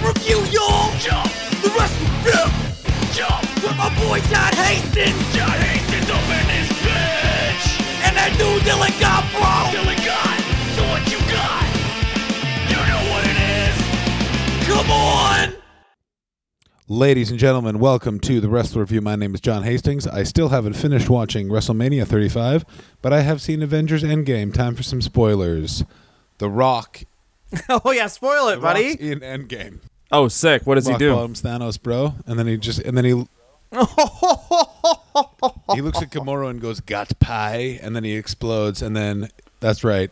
Wrestle Review, y'all! Jump, The Wrestle Review! jump, With my boy John Hastings! John Hastings up in this bitch. And that dude Dylan Godbro! Dylan got, so what you got? You know what it is. Come on! Ladies and gentlemen, welcome to the Wrestler Review. My name is John Hastings. I still haven't finished watching WrestleMania 35, but I have seen Avengers Endgame. Time for some spoilers. The Rock, oh yeah, spoil it, the buddy. Rock's in Endgame. Oh, sick. What does Rock he do? bottoms Thanos, bro, and then he just and then he he looks at Gamora and goes, "Got pie," and then he explodes, and then that's right.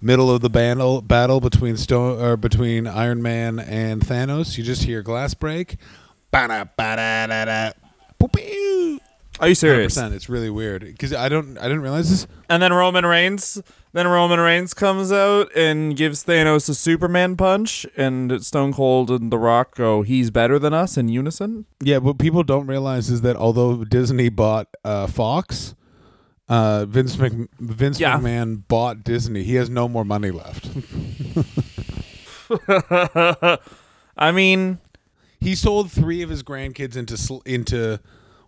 Middle of the battle battle between Stone or between Iron Man and Thanos, you just hear glass break. Ba-da, ba-da-da-da. Boop-ew. Are you serious? 100%. It's really weird because I don't I didn't realize this. And then Roman Reigns, then Roman Reigns comes out and gives Thanos a Superman punch, and Stone Cold and The Rock go, "He's better than us" in unison. Yeah, what people don't realize is that although Disney bought uh, Fox, uh, Vince Mc, Vince Yeah. McMahon bought Disney. He has no more money left. I mean, he sold three of his grandkids into sl- into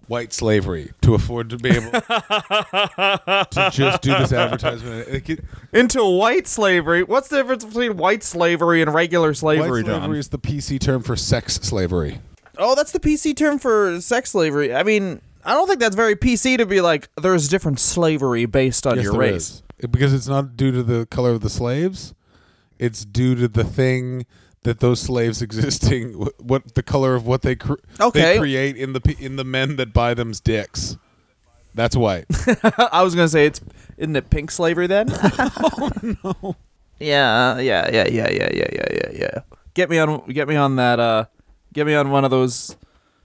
white slavery to afford to be able to just do this advertisement. Could- into white slavery. What's the difference between white slavery and regular slavery, white John? slavery is the PC term for sex slavery. Oh, that's the PC term for sex slavery. I mean, I don't think that's very PC to be like there's different slavery based on Yes, your there race. is. Because it's not due to the color of the slaves. It's due to the thing that those slaves existing, what the color of what they cr- Okay. they create in the in the men that buy them's dicks. That's white. I was gonna say it's isn't it pink slavery then? oh no. Yeah, yeah, yeah, yeah, yeah, yeah, yeah, yeah, yeah. Get me on, get me on that. Uh, get me on one of those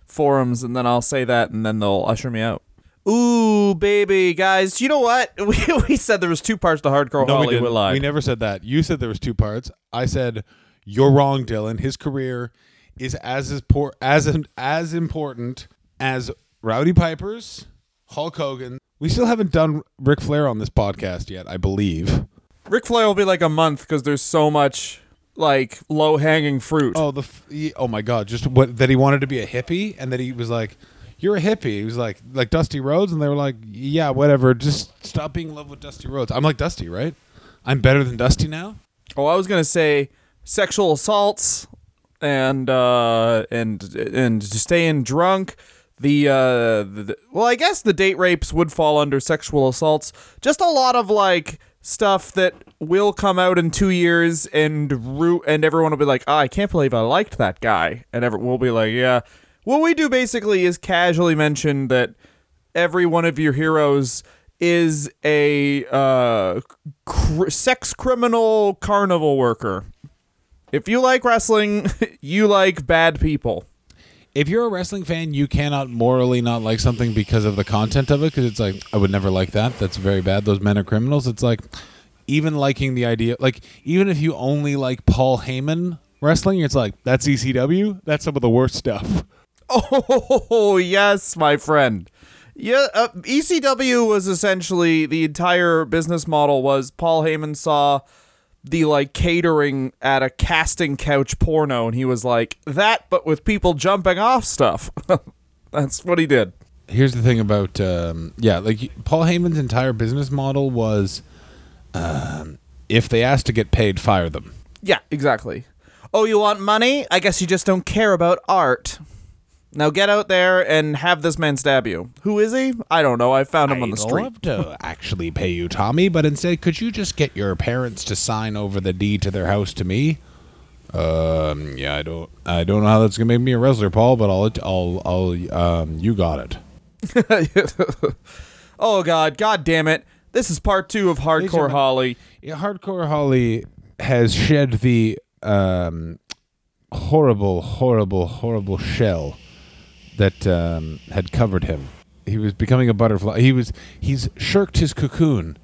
forums, and then I'll say that, and then they'll usher me out. Ooh, baby, guys, you know what? We, we said there was two parts to Hardcore No, we Hollywood didn't. Live. We never said that. You said there was two parts. I said you're wrong, Dylan. His career is as as por- as as important as Rowdy Piper's, Hulk Hogan. We still haven't done Ric Flair on this podcast yet, I believe. Ric Flair will be like a month because there's so much like low hanging fruit. Oh, the f- oh my god! Just what that he wanted to be a hippie, and that he was like, "You're a hippie." He was like, like Dusty Rhodes, and they were like, "Yeah, whatever. Just stop being in love with Dusty Rhodes." I'm like Dusty, right? I'm better than Dusty now. Oh, I was gonna say sexual assaults and uh and and staying drunk. The uh the, well, I guess the date rapes would fall under sexual assaults. Just a lot of like stuff that will come out in two years and root and everyone will be like, oh, I can't believe I liked that guy, and everyone will be like, yeah. What we do basically is casually mention that every one of your heroes is a uh, cr- sex criminal carnival worker. If you like wrestling, you like bad people. If you're a wrestling fan, you cannot morally not like something because of the content of it. Because it's like, I would never like that. That's very bad. Those men are criminals. It's like, even liking the idea, like even if you only like Paul Heyman wrestling, it's like that's ECW. That's some of the worst stuff. Oh yes, my friend. Yeah, uh, ECW was essentially the entire business model was Paul Heyman saw the like catering at a casting couch porno, and he was like that, but with people jumping off stuff. That's what he did. here's the thing about um, yeah like paul heyman's entire business model was um, if they asked to get paid fire them Yeah, exactly. Oh, you want money? I guess you just don't care about art. Now get out there and have this man stab you. Who is he? I don't know. I found him on the I'd street. love to actually pay you tommy but instead could you just get your parents to sign over the deed to their house to me um yeah i don't i don't know how that's gonna make me a wrestler paul but i'll i'll i'll um you got it oh God, God damn it! This is part two of Hardcore. Holly. Yeah, Hardcore Holly has shed the um, horrible, horrible, horrible shell that um, had covered him. He was becoming a butterfly. He was he's shirked his cocoon,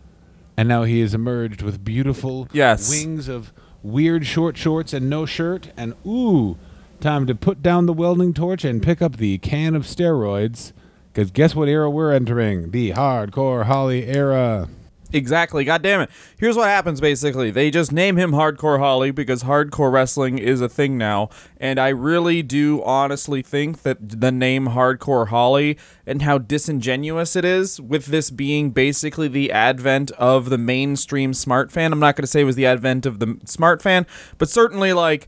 and now he has emerged with beautiful Yes. wings of weird short shorts and no shirt. And ooh, time to put down the welding torch and pick up the can of steroids. Because guess what era we're entering? The Hardcore Holly era. Exactly. God damn it. Here's what happens basically. They just name him Hardcore Holly because hardcore wrestling is a thing now. And I really do honestly think that the name Hardcore Holly and how disingenuous it is with this being basically the advent of the mainstream smart fan. I'm not going to say it was the advent of the smart fan, but certainly like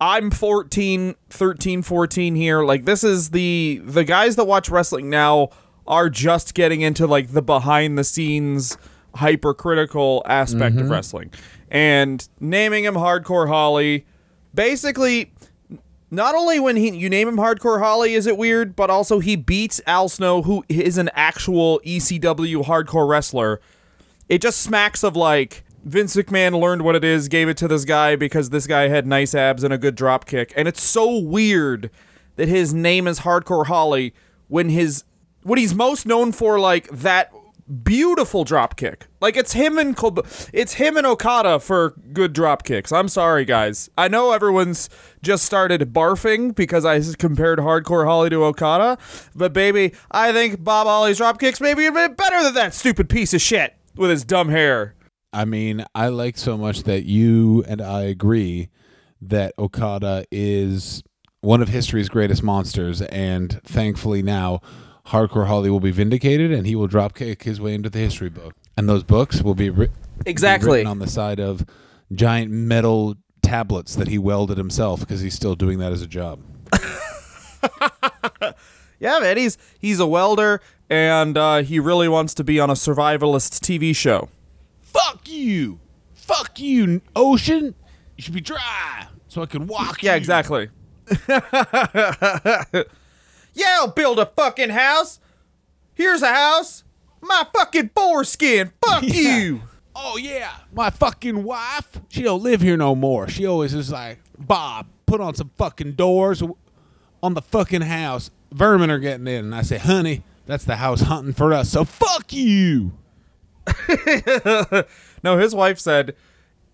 I'm 14, 13, 14 here. Like this is the the guys that watch wrestling now are just getting into like the behind the scenes hypercritical aspect of mm-hmm. wrestling. And naming him Hardcore Holly basically not only when he you name him Hardcore Holly is it weird, but also he beats Al Snow who is an actual ECW hardcore wrestler. It just smacks of like Vince McMahon learned what it is, gave it to this guy because this guy had nice abs and a good drop kick. And it's so weird that his name is Hardcore Holly when his what he's most known for like that beautiful drop kick. Like it's him and it's him and Okada for good drop kicks. I'm sorry guys. I know everyone's just started barfing because I compared Hardcore Holly to Okada, but baby, I think Bob Holly's drop kicks maybe a bit better than that stupid piece of shit with his dumb hair. I mean, I like so much that you and I agree that Okada is one of history's greatest monsters, and thankfully now, Hardcore Holly will be vindicated, and he will dropkick his way into the history book, and those books will be, writ- be Exactly. written on the side of giant metal tablets that he welded himself because he's still doing that as a job. Yeah, man, he's he's a welder and uh, he really wants to be on a survivalist TV show. Fuck you, fuck you, ocean. You should be dry so I can walk. Yeah, you. exactly. yeah, I'll build a fucking house. Here's a house. My fucking foreskin. Fuck you. Oh yeah, my fucking wife. She don't live here no more. She always is like, Bob, put on some fucking doors on the fucking house. Vermin are getting in, and I say, honey, that's the house hunting for us. So fuck you. No, his wife said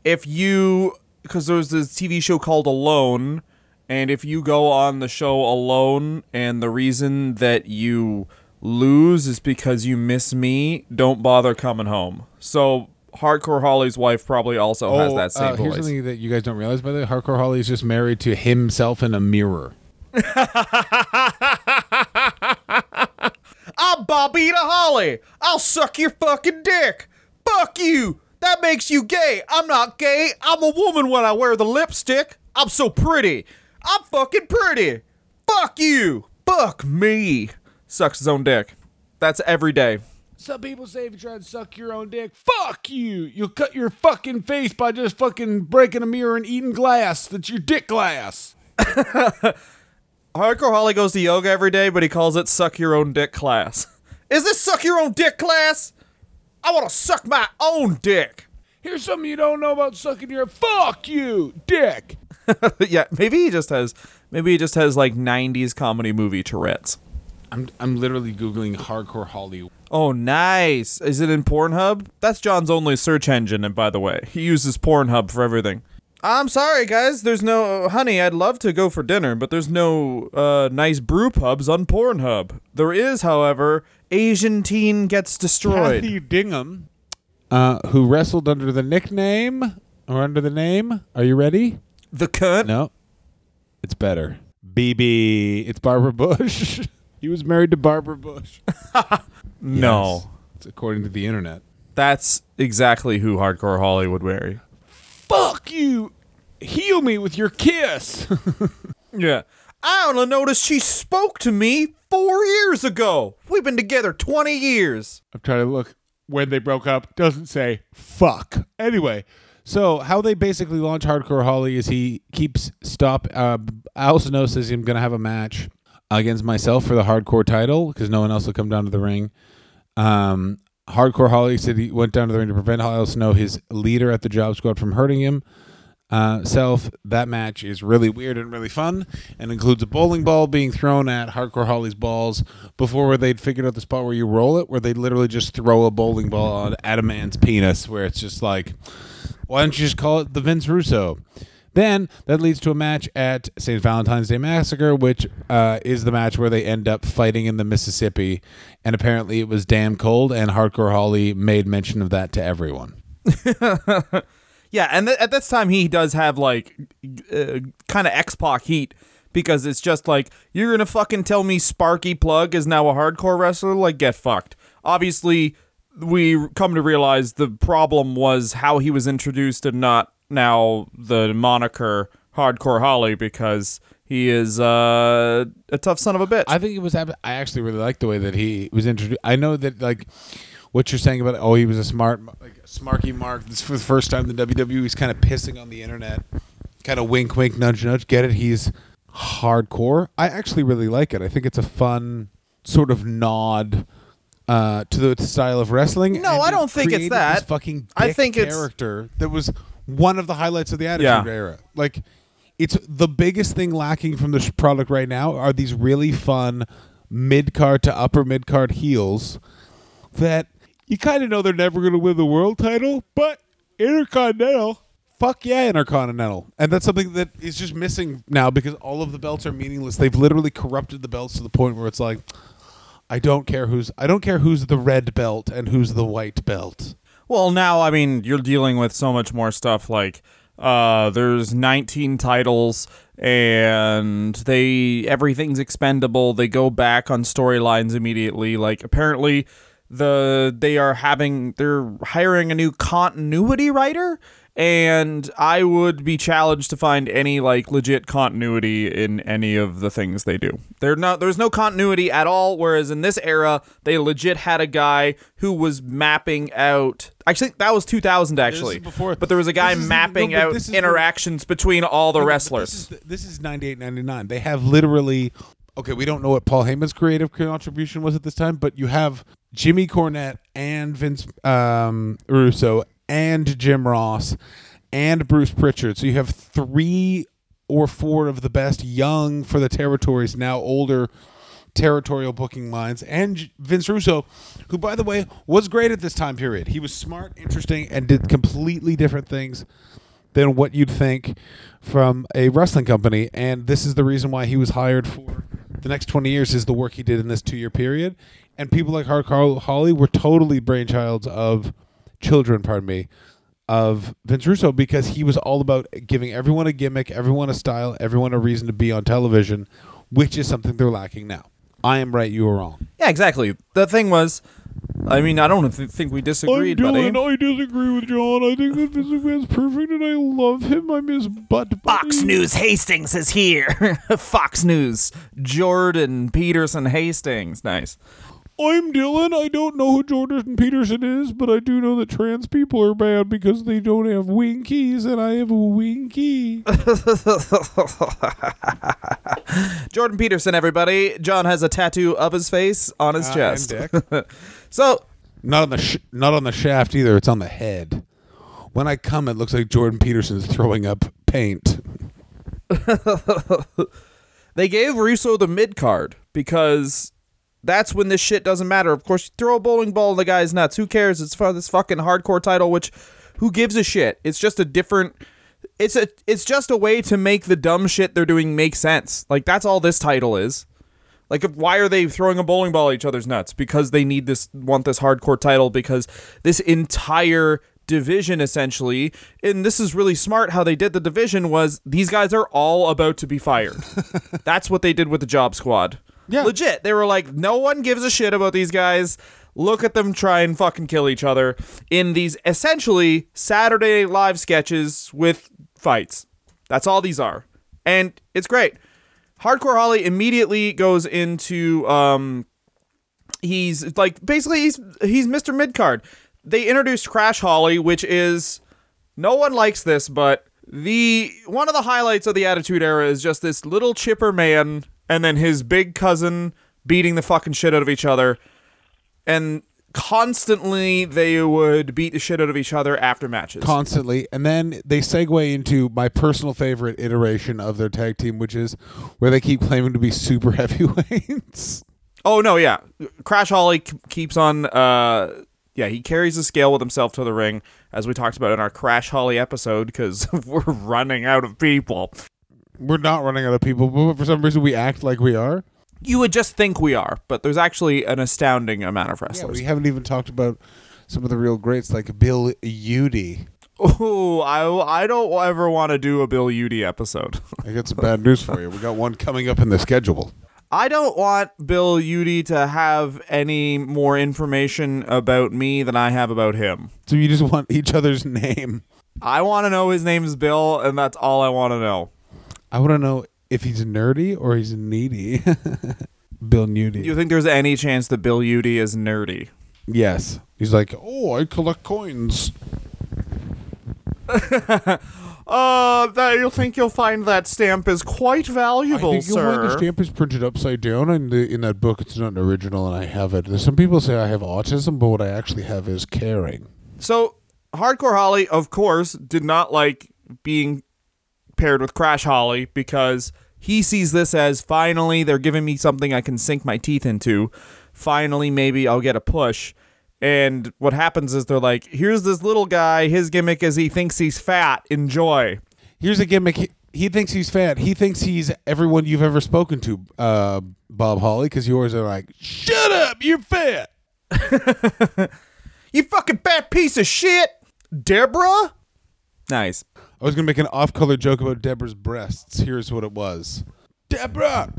if you because there was this TV show called Alone, and if you go on the show alone, and the reason that you lose is because you miss me, don't bother coming home. So Hardcore Holly's wife probably also has that same uh, here's voice. something that you guys don't realize. By the way, Hardcore Holly is just married to himself in a mirror. I'm Bobita Holly. I'll suck your fucking dick. Fuck you. That makes you gay. I'm not gay. I'm a woman when I wear the lipstick. I'm so pretty. I'm fucking pretty. Fuck you. Fuck me. Sucks his own dick. That's every day. Some people say if you try to suck your own dick, fuck you. You'll cut your fucking face by just fucking breaking a mirror and eating glass. That's your dick glass. Hardcore Holly goes to yoga every day, but he calls it suck your own dick class. Is this suck your own dick class? I want to suck my own dick. Here's something you don't know about sucking your fuck you, dick. yeah, maybe he just has maybe he just has like 90s comedy movie Tourette's. I'm I'm literally googling hardcore Holly. Oh, nice. Is it in Pornhub? That's John's only search engine, and by the way, he uses Pornhub for everything. I'm sorry, guys. There's no honey. I'd love to go for dinner, but there's no uh, nice brew pubs on Pornhub. There is, however, Asian teen gets destroyed. Kathy Dingham, uh, who wrestled under the nickname or under the name. Are you ready? The cunt. No, it's better. BB. It's Barbara Bush. he was married to Barbara Bush. No, Yes. It's according to the internet. that's exactly who Hardcore Holly would marry. Fuck you. Heal me with your kiss. Yeah. I only noticed she spoke to me four years ago. We've been together 20 years. I'm trying to look when they broke up. Doesn't say fuck. Anyway, so how they basically launch Hardcore Holly is he keeps stop. Uh, Al Snow says I'm going to have a match against myself for the Hardcore title because no one else will come down to the ring. Um, Hardcore Holly said he went down to the ring to prevent Al Snow, his leader at the job squad, from hurting him. Uh, self, that match is really weird and really fun and includes a bowling ball being thrown at Hardcore Holly's balls before where they'd figured out the spot where you roll it, where they literally just throw a bowling ball at a man's penis, where it's just like, why don't you just call it the Vince Russo? Then that leads to a match at St. Valentine's Day Massacre, which uh, is the match where they end up fighting in the Mississippi. And apparently it was damn cold, and Hardcore Holly made mention of that to everyone. Yeah, and th- at this time he does have like uh, kind of X Pac heat because it's just like you're gonna fucking tell me Sparky Plugg is now a hardcore wrestler? Like get fucked. Obviously, we come to realize the problem was how he was introduced and not now the moniker Hardcore Holly because he is uh, a tough son of a bitch. I think it was. I actually really like the way that he was introduced. I know that like what you're saying about oh he was a smart like smarky mark. This is for the first time the WWE. He's kind of pissing on the internet. Kind of wink, wink, nudge, nudge. Get it? He's hardcore. I actually really like it. I think it's a fun sort of nod. Uh, to the style of wrestling. No, and I don't think it's that. This fucking I dick think it's- character that was one of the highlights of the Attitude Yeah. Era. Like, it's the biggest thing lacking from this product right now are these really fun mid card to upper mid card heels that you kind of know they're never going to win the world title, but Intercontinental, fuck yeah, Intercontinental. And that's something that is just missing now because all of the belts are meaningless. They've literally corrupted the belts to the point where it's like, I don't care who's I don't care who's the red belt and who's the white belt. Well, now I mean you're dealing with so much more stuff. Like uh, there's 19 titles, and they everything's expendable. They go back on storylines immediately. Like apparently, the they are having they're hiring a new continuity writer. And I would be challenged to find any like legit continuity in any of the things they do. There no there's no continuity at all. Whereas in this era, they legit had a guy who was mapping out. Actually, that was 2000 actually. before- but there was a guy this mapping no, out this interactions between all the This wrestlers. is, this is 98 99. They have literally okay, we don't know what Paul Heyman's creative contribution was at this time, but you have Jimmy Cornette and Vince um, Russo and Jim Ross and Bruce Pritchard. So you have three or four of the best young for the territories, now older territorial booking minds, and Vince Russo, who, by the way, was great at this time period. He was smart, interesting, and did completely different things than what you'd think from a wrestling company. And this is the reason why he was hired for the next 20 years is the work he did in this two year period. And people like Hardcore Holly were totally brainchilds of children, pardon me, of Vince Russo because he was all about giving everyone a gimmick, everyone a style, everyone a reason to be on television, which is something they're lacking now. I am right, you are wrong. Yeah, exactly. The thing was, I mean, I don't th- think we disagreed, I buddy. I disagree with John. I think that Vince McMahon's perfect and I love him. I miss butt buddy. Fox News Hastings is here. Fox News Jordan Peterson Hastings. Nice. I'm Dylan. I don't know who Jordan Peterson is, but I do know that trans people are bad because they don't have winkies, and I have a winky. Jordan Peterson, everybody. John has a tattoo of his face on his Uh, chest. So, not on the sh- not on the shaft either. It's on the head. When I come, it looks like Jordan Peterson's throwing up paint. they gave Russo the mid card because that's when this shit doesn't matter. Of course, you throw a bowling ball in the guy's nuts. Who cares? It's for this fucking hardcore title, which who gives a shit? It's just a different. It's a. It's just a way to make the dumb shit they're doing make sense. Like that's all this title is. Like, why are they throwing a bowling ball at each other's nuts? Because they need this, want this hardcore title. Because this entire division, essentially, and this is really smart how they did the division was these guys are all about to be fired. That's what they did with the Job Squad. Yeah. legit. They were like, no one gives a shit about these guys. Look at them try and fucking kill each other in these essentially Saturday Live sketches with fights. That's all these are, and it's great. Hardcore Holly immediately goes into um he's like basically he's he's Mr. Midcard. They introduced Crash Holly, which is no one likes this, but the one of the highlights of the Attitude Era is just this little chipper man and then his big cousin beating the fucking shit out of each other. And constantly they would beat the shit out of each other after matches. constantly, and then they segue into my personal favorite iteration of their tag team, which is where they keep claiming to be super heavyweights. Oh no, yeah. Crash Holly k- keeps on uh Yeah, he carries a scale with himself to the ring, as we talked about in our Crash Holly episode, because we're running out of people. We're not running out of people, but for some reason we act like we are. You would just think we are, but there's actually an astounding amount of wrestlers. Yeah, we haven't even talked about some of the real greats like Bill Eadie. Oh, I, I don't ever want to do a Bill Eadie episode. I got some bad news for you. We got one coming up in the schedule. I don't want Bill Eadie to have any more information about me than I have about him. So you just want each other's name. I want to know his name is Bill, and that's all I want to know. I want to know if he's nerdy or he's needy. Bill Nudie. You think there's any chance that Bill Eadie is nerdy? yes. He's like, oh, I collect coins. Uh, that you think you'll find that stamp is quite valuable, I think you'll find the stamp is printed upside down in the in that book. It's not an original, and I have it. Some people say I have autism, but what I actually have is caring. So, Hardcore Holly, of course, did not like being paired with Crash Holly because he sees this as finally they're giving me something I can sink my teeth into. Finally, maybe I'll get a push. And what happens is they're like, here's this little guy. His gimmick is he thinks he's fat. Enjoy. Here's a gimmick. He, he thinks he's fat. He thinks he's everyone you've ever spoken to, uh, Bob Holly, because you always are like, "Shut up, you're fat." You fucking fat piece of shit, Deborah. Nice. I was gonna make an off-color joke about Deborah's breasts. Here's what it was: Deborah,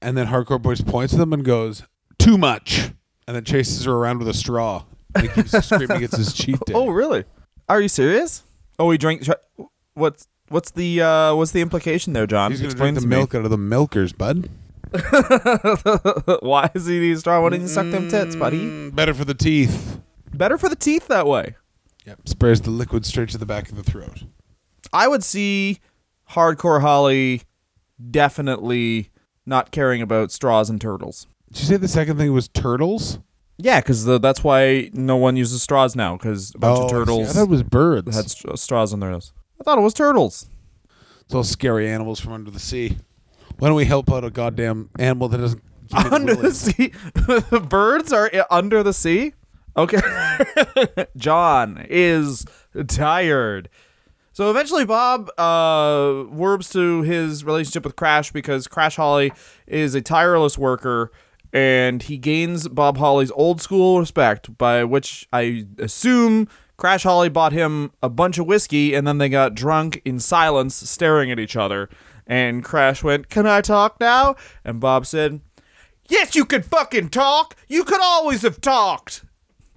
and then Hardcore Boys points at them and goes, "Too much," and then chases her around with a straw. And he keeps screaming it's his cheat day. Oh, really? Are you serious? Oh, he drank. What's what's the uh what's the implication there, John? he's gonna Explain drink the milk out of the milkers, bud. Why is he need straw? Why didn't he suck them tits, buddy? Mm, better for the teeth. Better for the teeth that way. Yep. Sprays the liquid straight to the back of the throat. I would see hardcore Holly definitely not caring about straws and turtles. Did you say the second thing was turtles? Yeah, because that's why no one uses straws now. Because a bunch Oh, of turtles I thought it was birds. had st- uh, straws on their nose. I thought it was turtles. It's all scary animals from under the sea. Why don't we help out a goddamn animal that doesn't under the sea. Birds are uh, under the sea. Okay. John is tired. So eventually, Bob uh, to his relationship with Crash because Crash Holly is a tireless worker and he gains Bob Holly's old school respect, by which I assume Crash Holly bought him a bunch of whiskey and then they got drunk in silence, staring at each other. And Crash went, Can I talk now? And Bob said, Yes, you could fucking talk. You could always have talked.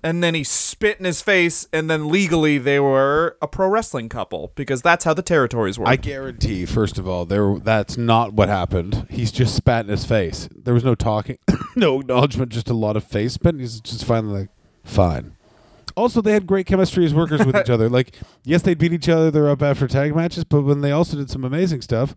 And then he spit in his face, and then legally they were a pro wrestling couple because that's how the territories work. I guarantee, first of all, there that's not what happened. He's just spat in his face. There was no talking, no acknowledgement, just a lot of face spit. He's just finally like, fine. Also, they had great chemistry as workers with each other. Like, yes, they beat each other. They're up after tag matches, but when they also did some amazing stuff,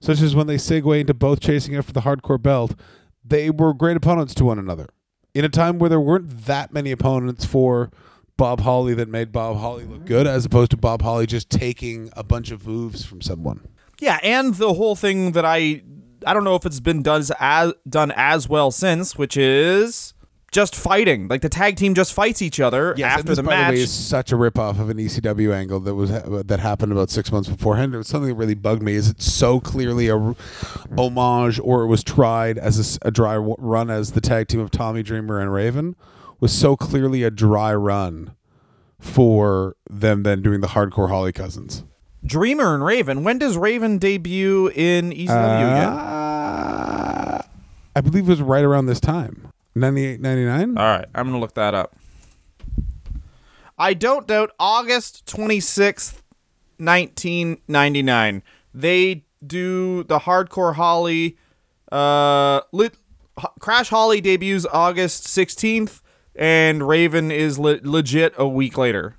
such as when they segue into both chasing after the hardcore belt, they were great opponents to one another. In a time where there weren't that many opponents for Bob Holly that made Bob Holly look good, as opposed to Bob Holly just taking a bunch of moves from someone. yeah, and the whole thing that I I don't know if it's been done as done as well since, which is just fighting. Like the tag team just fights each other and after this, the match. way, is such a ripoff of an ECW angle that was that happened about six months beforehand. It was something that really bugged me. Is it so clearly a homage, or it was tried as a dry w- run as the tag team of Tommy Dreamer and Raven was so clearly a dry run for them then doing the hardcore Holly Cousins. Dreamer and Raven. When does Raven debut in ECW again? Uh, I believe it was right around this time, 98, 99? All right, I'm gonna look that up. I don't doubt August 26th, 1999. They do the Hardcore Holly. Uh, lit, H- Crash Holly debuts August 16th, and Raven is le- legit a week later.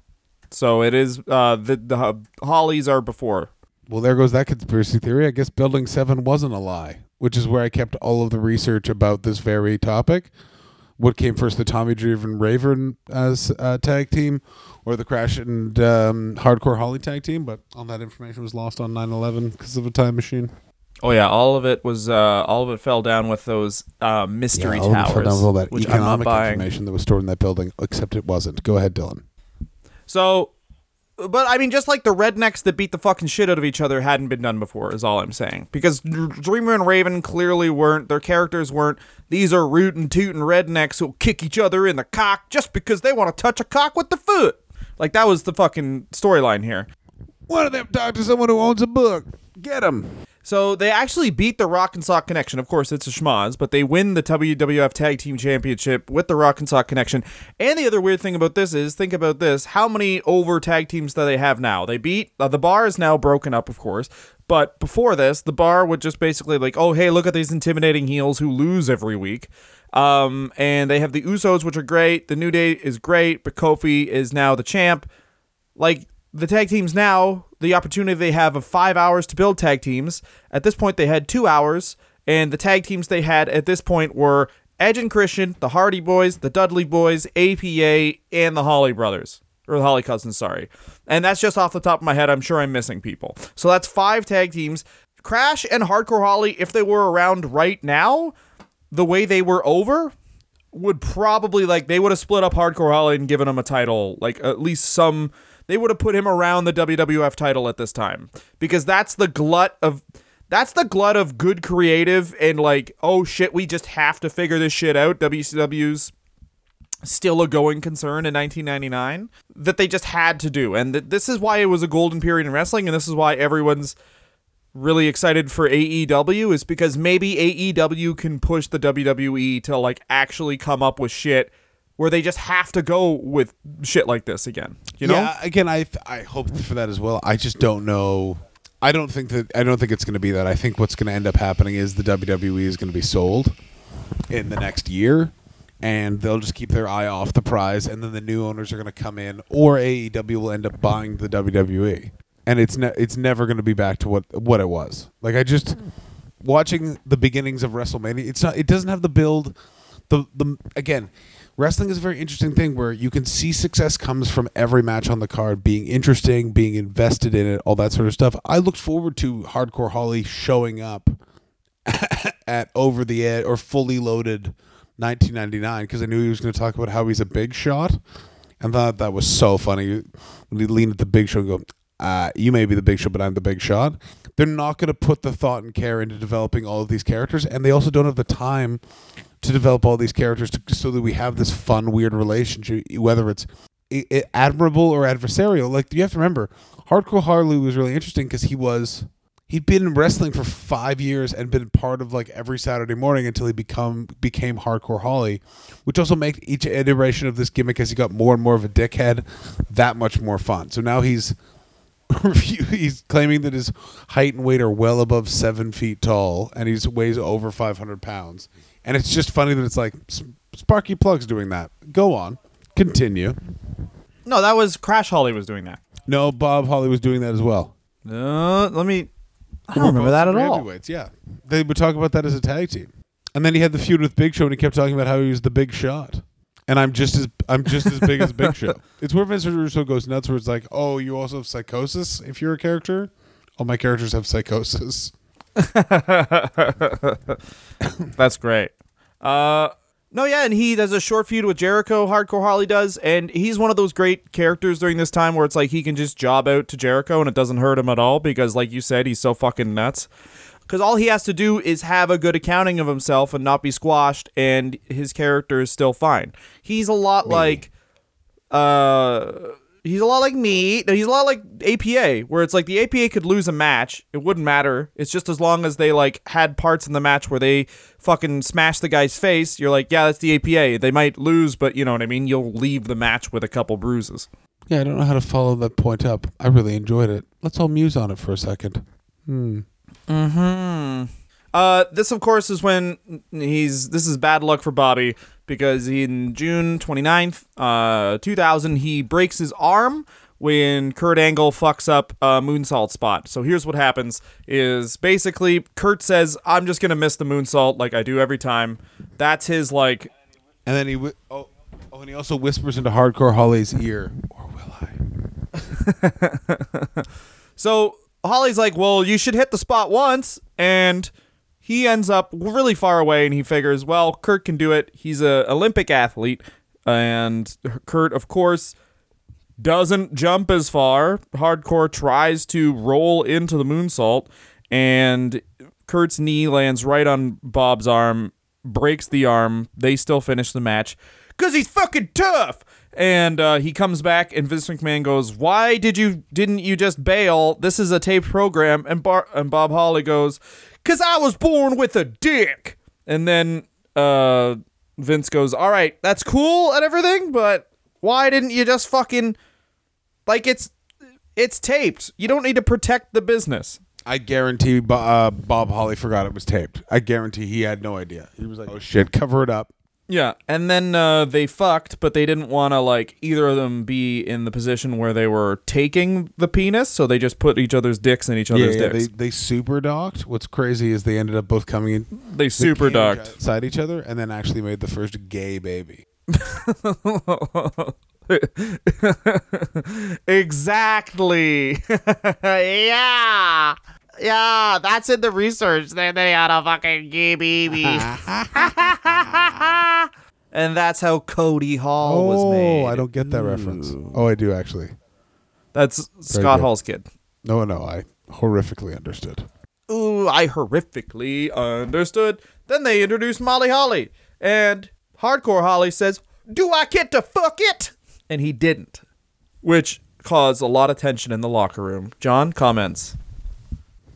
So it is. Uh, the the Hollies are before. Well, there goes that conspiracy theory. I guess Building 7 wasn't a lie, which is where I kept all of the research about this very topic. What came first, the Tommy Driven Raven as a tag team or the Crash and um, Hardcore Holly tag team? But all that information was lost on 9 11 because of a time machine. Oh yeah, all of it was uh, all of it fell down with those uh, mystery Yeah, all of them towers, fell down with all that which I'm not economic information that was stored in that building, except it wasn't. Go ahead, Dylan. So, but I mean, just like the rednecks that beat the fucking shit out of each other hadn't been done before, is all I'm saying. Because Dreamer and Raven clearly weren't, their characters weren't, these are rootin' tootin' rednecks who'll kick each other in the cock just because they want to touch a cock with the foot. Like, that was the fucking storyline here. One of them talk to someone who owns a book. Get him. So they actually beat the Rock and Sock Connection. Of course, it's a schmoz, but they win the WWF Tag Team Championship with the Rock and Sock Connection. And the other weird thing about this is, think about this: how many over tag teams do they have now? They beat uh, the Bar is now broken up, of course. But before this, the Bar would just basically like, oh hey, look at these intimidating heels who lose every week. Um, and they have the Usos, which are great. The New Day is great, but Kofi is now the champ like the tag teams now the opportunity they have of five hours to build tag teams. At this point they had two hours and the tag teams they had at this point were edge and christian the hardy boys the dudley boys apa and the holly brothers. Or the holly cousins sorry. And that's just off the top of my head. I'm sure i'm missing people. So that's five tag teams. Crash and hardcore holly if they were around right now the way they were over would probably like they would have split up Hardcore Holly and given him a title, like at least some. They would have put him around the WWF title at this time because that's the glut of that's the glut of good creative and like oh shit we just have to figure this shit out. WCW's still a going concern in 1999 that they just had to do, and th- this is why it was a golden period in wrestling, and this is why everyone's really excited for AEW is because maybe AEW can push the WWE to like actually come up with shit where they just have to go with shit like this again. You know? yeah, again, I I hope for that as well. I just don't know. I don't think that I don't think it's going to be that. I think what's going to end up happening is the WWE is going to be sold in the next year, and they'll just keep their eye off the prize, and then the new owners are going to come in, or AEW will end up buying the WWE, and it's ne- it's never going to be back to what what it was. Like I just watching the beginnings of WrestleMania. It's not. It doesn't have the build. The the again. Wrestling is a very interesting thing where you can see success comes from every match on the card being interesting, being invested in it, all that sort of stuff. I looked forward to Hardcore Holly showing up at Over the Edge or Fully Loaded 1999 because I knew he was going to talk about how he's a big shot, and thought that was so funny when he leaned at the Big Show and go, uh, "You may be the Big Show, but I'm the Big Shot." They're not going to put the thought and care into developing all of these characters, and they also don't have the time to develop all these characters to, so that we have this fun, weird relationship, whether it's i- i- admirable or adversarial. Like you have to remember, Hardcore Harley was really interesting because he was he'd been in wrestling for five years and been part of like every Saturday morning until he become became Hardcore Holly, which also made each iteration of this gimmick as he got more and more of a dickhead that much more fun. So now he's he's claiming that his height and weight are well above seven feet tall and he weighs over 500 pounds and it's just funny that it's like sparky plugs doing that go on continue No, that was Crash Holly was doing that. no bob holly was doing that as well Uh, let me. I don't remember that at all. yeah they would talk about that as a tag team and then he had the feud with big show and he kept talking about how he was the big shot and I'm just as I'm just as big as Big Show. It's where Vince Russo goes nuts, where it's like, oh, you also have psychosis if you're a character. All my characters have psychosis. That's great. Uh, no, yeah, and he does a short feud with Jericho. Hardcore Holly does, and he's one of those great characters during this time where it's like he can just job out to Jericho and it doesn't hurt him at all because, like you said, he's so fucking nuts. Because all he has to do is have a good accounting of himself and not be squashed, and his character is still fine. He's a lot like, uh, he's a lot like me. He's a lot like APA, where it's like the APA could lose a match, it wouldn't matter. It's just as long as they like had parts in the match where they fucking smash the guy's face. You're like, yeah, that's the APA. They might lose, but you know what I mean. You'll leave the match with a couple bruises. Yeah, I don't know how to follow that point up. I really enjoyed it. Let's all muse on it for a second. Hmm. Uh, this of course is when he's this is bad luck for Bobby because in June 29th, uh, 2000, he breaks his arm when Kurt Angle fucks up a moonsault spot. So here's what happens is basically Kurt says, "I'm just going to miss the moonsault like I do every time." That's his like And then he whi- oh oh, and he also whispers into Hardcore Holly's ear, or will I? So Holly's like, well, you should hit the spot once, and he ends up really far away, and he figures, well, Kurt can do it. He's a Olympic athlete, and Kurt, of course, doesn't jump as far. Hardcore tries to roll into the moonsault, and Kurt's knee lands right on Bob's arm, breaks the arm. They still finish the match because he's fucking tough. And uh, he comes back, and Vince McMahon goes, "Why did you didn't you just bail? This is a taped program." And Bar- and Bob Holly goes, "Cause I was born with a dick." And then uh, Vince goes, "All right, that's cool and everything, but why didn't you just fucking like it's it's taped? You don't need to protect the business." I guarantee uh, Bob Holly forgot it was taped. I guarantee he had no idea. He was like, "Oh shit, cover it up." Yeah, and then uh, they fucked, but they didn't want to like either of them be in the position where they were taking the penis, so they just put each other's dicks in each other's yeah, dicks. they they super docked. What's crazy is they ended up both coming in They, super docked inside each other, and then actually made the first gay baby. exactly. yeah. Yeah, that's in the research. Then they had a fucking gay baby. and that's how Cody Hall was oh, made. Oh, I don't get that reference. Oh, I do actually. That's Scott good. Hall's kid. No, no, I horrifically understood. Ooh, I horrifically understood. Then they introduced Molly Holly, and Hardcore Holly says, "Do I get to fuck it?" And he didn't, which caused a lot of tension in the locker room. John comments.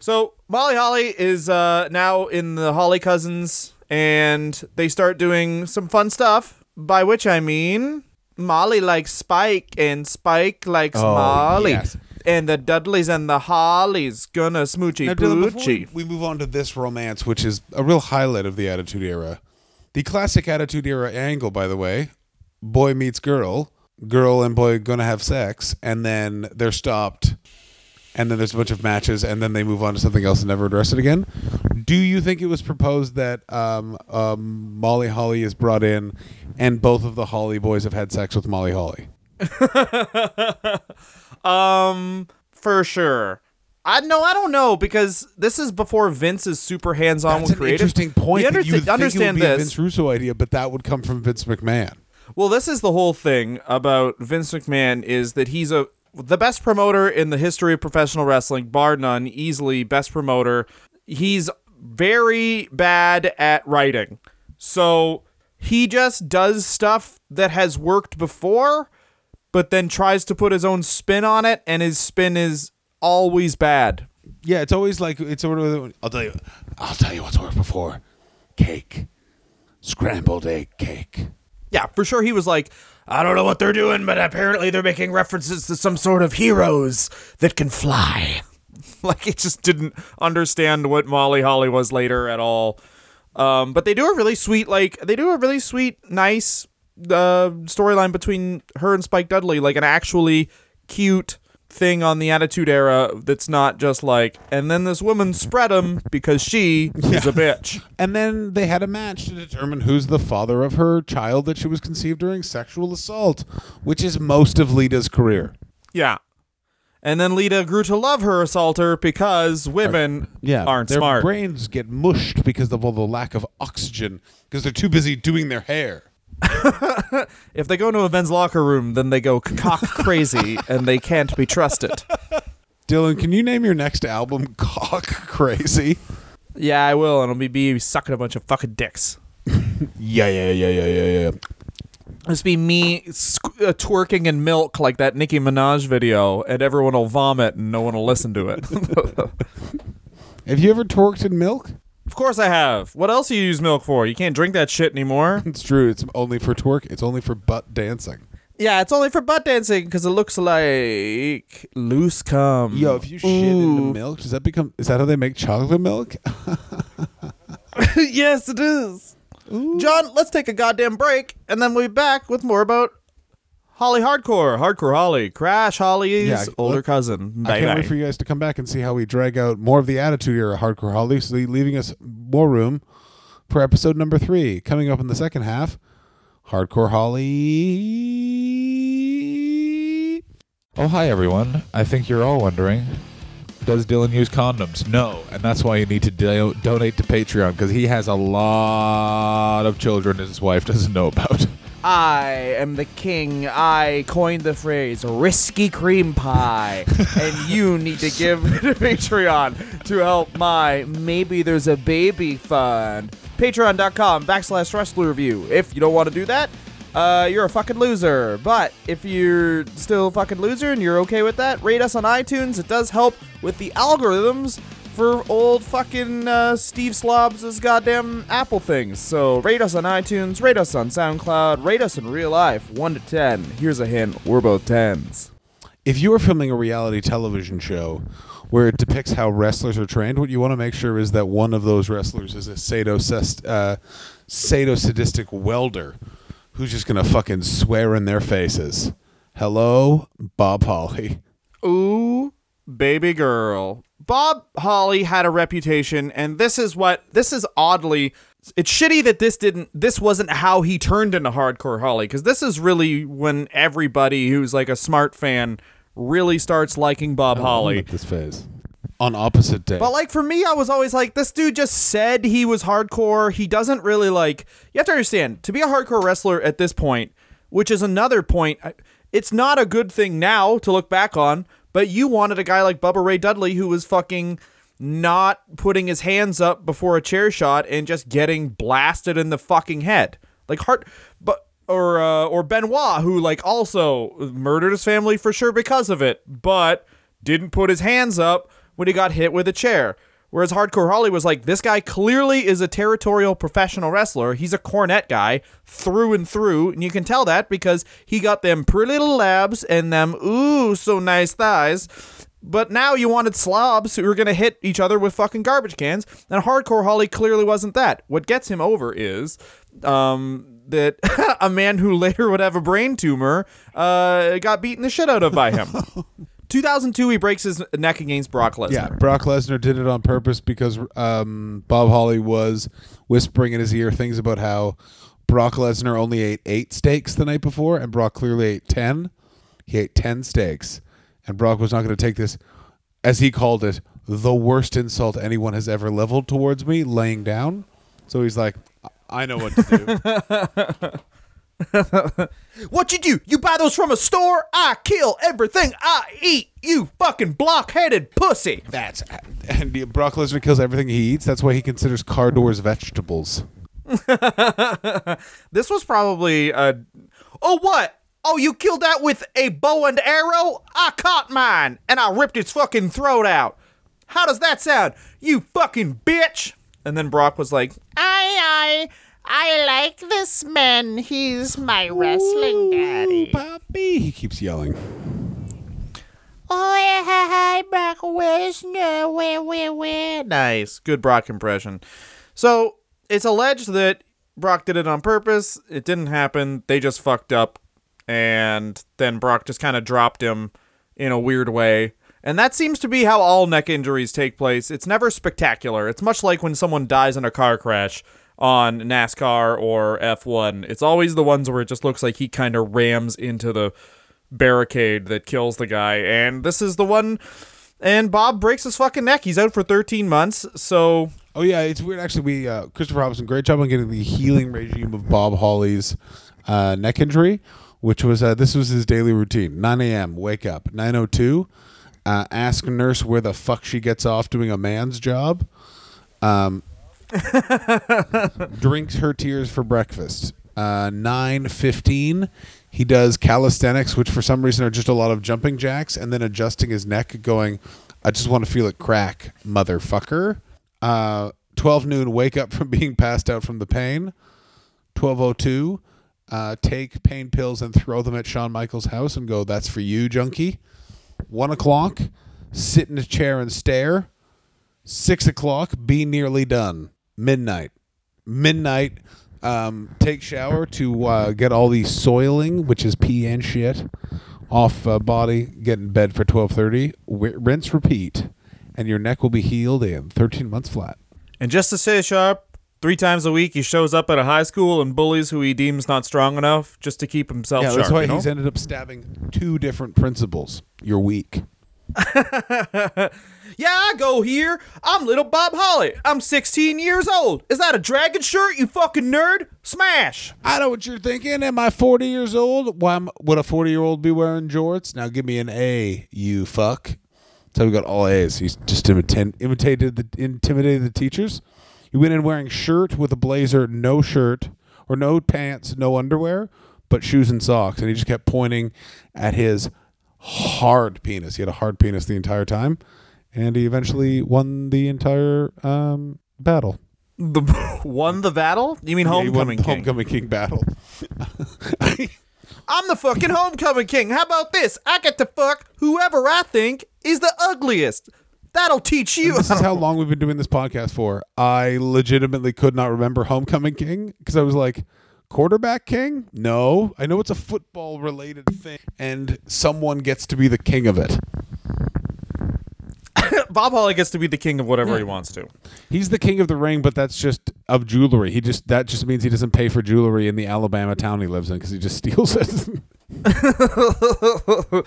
So Molly Holly is uh, now in the Holly Cousins, and they start doing some fun stuff. By which I mean, Molly likes Spike, and Spike likes Oh, Molly. yes. And the Dudleys and the Hollies gonna smoochy Now, Dylan, before poochy. we move on to this romance, which is a real highlight of the Attitude Era. The classic Attitude Era angle, by the way boy meets girl, girl and boy gonna have sex, and then they're stopped, and then there's a bunch of matches, and then they move on to something else and never address it again. Do you think it was proposed that um, um, Molly Holly is brought in, and both of the Holly boys have had sex with Molly Holly? Um, for sure. I no, I don't know because this is before Vince is super hands on with creative. interesting point. You that you understand, think it would understand be a this? Vince Russo idea, but that would come from Vince McMahon. Well, this is the whole thing about Vince McMahon is that he's a the best promoter in the history of professional wrestling, bar none, easily best promoter. He's very bad at writing. So he just does stuff that has worked before, but then tries to put his own spin on it, and his spin is always bad. Yeah, it's always like it's sort of. I'll tell you. I'll tell you what's worked before. Cake, scrambled egg cake. Yeah, for sure. He was like, I don't know what they're doing, but apparently they're making references to some sort of heroes that can fly. like it just didn't understand what Molly Holly was later at all. Um, but they do a really sweet, like they do a really sweet, nice uh, storyline between her and Spike Dudley, like an actually cute thing on the Attitude Era that's not just like, and then this woman spread him because she is a bitch. And then they had a match to determine who's the father of her child that she was conceived during sexual assault, which is most of Lita's career. Yeah. And then Lita grew to love her assaulter because women aren't their smart. brains get mushed because of all the lack of oxygen because they're too busy doing their hair. if they go into a Ben's locker room, then they go cock crazy and they can't be trusted. Dylan, can you name your next album "Cock Crazy"? Yeah, I will, and it'll be me sucking a bunch of fucking dicks. Yeah, yeah, yeah, yeah, yeah, yeah. It'll just be me squ- uh, twerking in milk like that Nicki Minaj video, and everyone will vomit and no one will listen to it. Have you ever twerked in milk? Of course I have. What else do you use milk for? You can't drink that shit anymore. It's true. It's only for twerk. It's only for butt dancing. yeah, it's only for butt dancing because it looks like loose cum. Yo, if you shit into Ooh. milk, does that become? Is that how they make chocolate milk? yes, it is. John, let's take a goddamn break, and then we'll be back with more about Holly Hardcore, Hardcore Holly, Crash Holly's Yeah, older look, cousin. I can't bye. wait for you guys to come back and see how we drag out more of the attitude era hardcore Holly, so leaving us more room for episode number three. Coming up in the second half, hardcore Holly. Oh, hi everyone. I think you're all wondering Does Dylan use condoms? No, and that's why you need to do- donate to Patreon because he has a lot of children his wife doesn't know about. I am the king. I coined the phrase risky cream pie. and you need to give to Patreon to help my maybe there's a baby fund. Patreon.com backslash wrestler review. If you don't want to do that, uh, you're a fucking loser. But if you're still a fucking loser and you're okay with that, rate us on iTunes. It does help with the algorithms for old fucking uh, Steve Slobs' goddamn Apple things. So rate us on iTunes, rate us on SoundCloud, rate us in real life, 1 to 10. Here's a hint we're both 10s. If you are filming a reality television show where it depicts how wrestlers are trained, what you want to make sure is that one of those wrestlers is a sadocist, uh, sadosadistic welder who's just gonna fucking swear in their faces. Hello, Bob Holly. Ooh, baby girl. Bob Holly had a reputation, and this is what this is oddly. It's shitty that this didn't. This wasn't how he turned into hardcore Holly, because this is really when everybody who's like a smart fan really starts liking Bob Holly. This phase. On opposite day. But like for me, I was always like, this dude just said he was hardcore. He doesn't really like. You have to understand to be a hardcore wrestler at this point, which is another point. It's not a good thing now to look back on. But you wanted a guy like Bubba Ray Dudley who was fucking not putting his hands up before a chair shot and just getting blasted in the fucking head, like heart. But or uh, or Benoit who like also murdered his family for sure because of it, but didn't put his hands up when he got hit with a chair. Whereas Hardcore Holly was like, this guy clearly is a territorial professional wrestler. He's a Cornette guy through and through. And you can tell that because he got them pretty little labs and them, ooh, so nice thighs. But now you wanted slobs who were going to hit each other with fucking garbage cans. And Hardcore Holly clearly wasn't that. What gets him over is um, that a man who later would have a brain tumor uh, got beaten the shit out of by him. 2002, he breaks his neck against Brock Lesnar. yeah, Brock Lesnar did it on purpose because um, Bob Holly was whispering in his ear things about how Brock Lesnar only ate eight steaks the night before, and Brock clearly ate ten. He ate ten steaks, and Brock was not going to take this, as he called it, the worst insult anyone has ever leveled towards me, laying down. So he's like, "I know what to do." What you do? You buy those from a store? I kill everything I eat. You fucking blockheaded pussy. That's and Brock Lesnar kills everything he eats. That's why he considers car doors vegetables. This was probably a. Oh what? Oh, you killed that with a bow and arrow? I caught mine and I ripped its fucking throat out. How does that sound? You fucking bitch. And then Brock was like, I, I, I like this man. He's my wrestling daddy. Papi, he keeps yelling. Oh, yeah, hi, hi, Brock Lesnar. Where, where, where? Nice. Good Brock impression. So it's alleged that Brock did it on purpose. It didn't happen. They just fucked up. And then Brock just kind of dropped him in a weird way. And that seems to be how all neck injuries take place. It's never spectacular. It's much like when someone dies in a car crash on NASCAR or F1. It's always the ones where it just looks like he kind of rams into the barricade that kills the guy. And this is the one. And Bob breaks his fucking neck. He's out for 13 months. So Oh yeah, it's weird. Actually, we uh, Christopher Robinson, great job on getting the healing regime of Bob Holly's uh, neck injury, which was uh, this was his daily routine: 9 a.m. wake up, 9:02, uh, ask nurse where the fuck she gets off doing a man's job, um, drinks her tears for breakfast. Uh, 9:15, he does calisthenics, which for some reason are just a lot of jumping jacks, and then adjusting his neck, going, "I just want to feel it crack, motherfucker." Uh, 12 noon, wake up from being passed out from the pain. 1202, uh, take pain pills and throw them at Shawn Michaels' house and go, that's for you, junkie. 1 o'clock, sit in a chair and stare. 6 o'clock, be nearly done. Midnight. Midnight, um, take shower to uh, get all the soiling, which is pee and shit, off uh, body. Get in bed for 1230. W- rinse, repeat and your neck will be healed in 13 months flat. And just to stay sharp, three times a week he shows up at a high school and bullies who he deems not strong enough just to keep himself Yeah, sharp. that's why you know? he's ended up stabbing two different principals. You're weak. Yeah, I go here. I'm little Bob Holly. I'm 16 years old. Is that a dragon shirt, you fucking nerd? Smash! I know what you're thinking. Am I 40 years old? Why would a 40 year old be wearing jorts? Now give me an A, you fuck. So we got all A's. He's just imita- imitated the intimidated the teachers. He went in wearing shirt with a blazer, no shirt or no pants, no underwear, but shoes and socks, and he just kept pointing at his hard penis. He had a hard penis the entire time, and he eventually won the entire um, battle. The won the battle? You mean Yeah, he won homecoming the king? homecoming king battle. I'm the fucking homecoming king. How about this? I get to fuck whoever I think is the ugliest. That'll teach you. this is how long we've been doing this podcast for. I legitimately could not remember Homecoming King because I was like, quarterback king? No. I know it's a football related thing and someone gets to be the king of it. Bob Holly gets to be the king of whatever he wants to. He's the king of the ring, but that's just of jewelry. He just that just means he doesn't pay for jewelry in the Alabama town he lives in because he just steals it.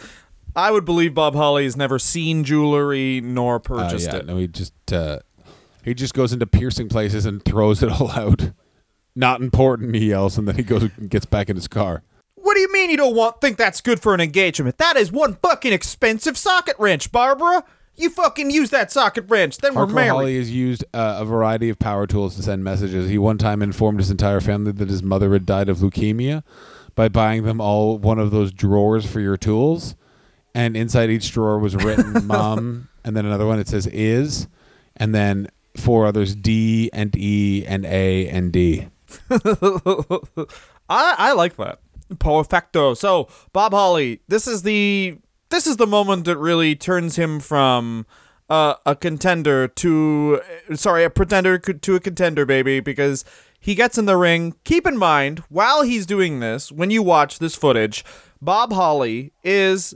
I would believe Bob Holly has never seen jewelry nor Uh, purchased yeah, it. no, he just uh, he just goes into piercing places and throws it all out. Not important, he yells, and then he goes and gets back in his car. What do you mean you don't want think that's good for an engagement? That is one fucking expensive socket wrench, Barbara. You fucking use that socket wrench, then we're married. Holly has used uh, a variety of power tools to send messages. He one time informed his entire family that his mother had died of leukemia by buying them all one of those drawers for your tools. And inside each drawer was written mom, and then another one it says is, and then four others D and E and A and D. I, I like that. Perfecto. So Bob Holly, this is the this is the moment that really turns him from uh, a contender to sorry a pretender to a contender, baby, because he gets in the ring. Keep in mind while he's doing this, when you watch this footage, Bob Holly is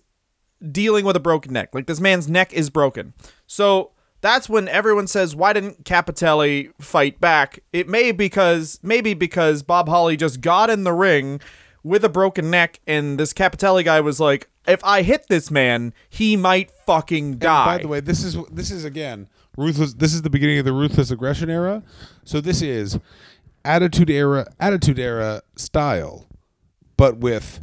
dealing with a broken neck. Like this man's neck is broken. So that's when everyone says, "Why didn't Cappotelli fight back?" It may because maybe because Bob Holly just got in the ring with a broken neck, and this Cappotelli guy was like, "If I hit this man, he might fucking die." by the way, this is this is again ruthless. This is the beginning of the ruthless aggression era. So this is attitude era, attitude era style, but with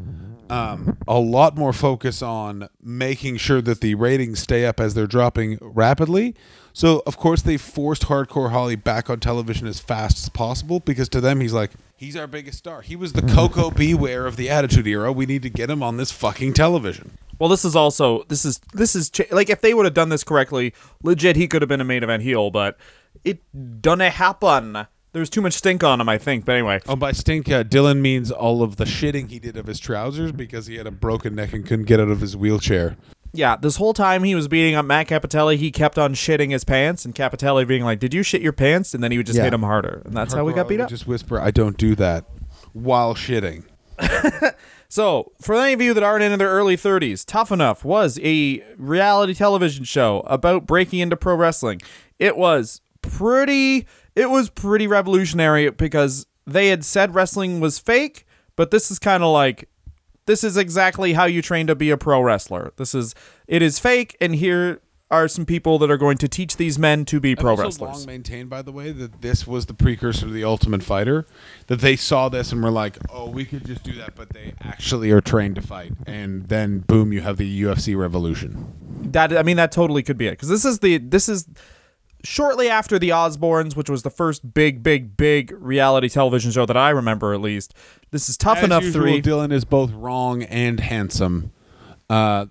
um, a lot more focus on making sure that the ratings stay up as they're dropping rapidly. So of course they forced Hardcore Holly back on television as fast as possible because to them he's like he's our biggest star. He was the Coco Beware of the Attitude Era. We need to get him on this fucking television. Well, this is also this is this is ch- like if they would have done this correctly, legit he could have been a main event heel, but it done happen. There's too much stink on him, I think. But anyway, Oh, by stink, uh, Dylan means all of the shitting he did of his trousers because he had a broken neck and couldn't get out of his wheelchair. Yeah, this whole time he was beating up Matt Cappotelli, he kept on shitting his pants, and Cappotelli being like, "Did you shit your pants?" And then he would just Yeah. hit him harder, and that's how we got beat up. Just whisper, "I don't do that," while shitting. So, for any of you that aren't in their early 30s, Tough Enough was a reality television show about breaking into pro wrestling. It was pretty it was pretty revolutionary because they had said wrestling was fake, but this is kind of like this is exactly how you train to be a pro wrestler. This is it is fake and here are some people that are going to teach these men to be pro I've also wrestlers. long maintained, by the way, that this was the precursor to the Ultimate Fighter. That they saw this and were like, "Oh, we could just do that," but they actually are trained to fight. And then, boom, you have the UFC revolution. That I mean, that totally could be it because this is the this is shortly after the Osbournes, which was the first big, big, big reality television show that I remember at least. This is Tough As Enough usual, three. Dylan is both wrong and handsome. Uh,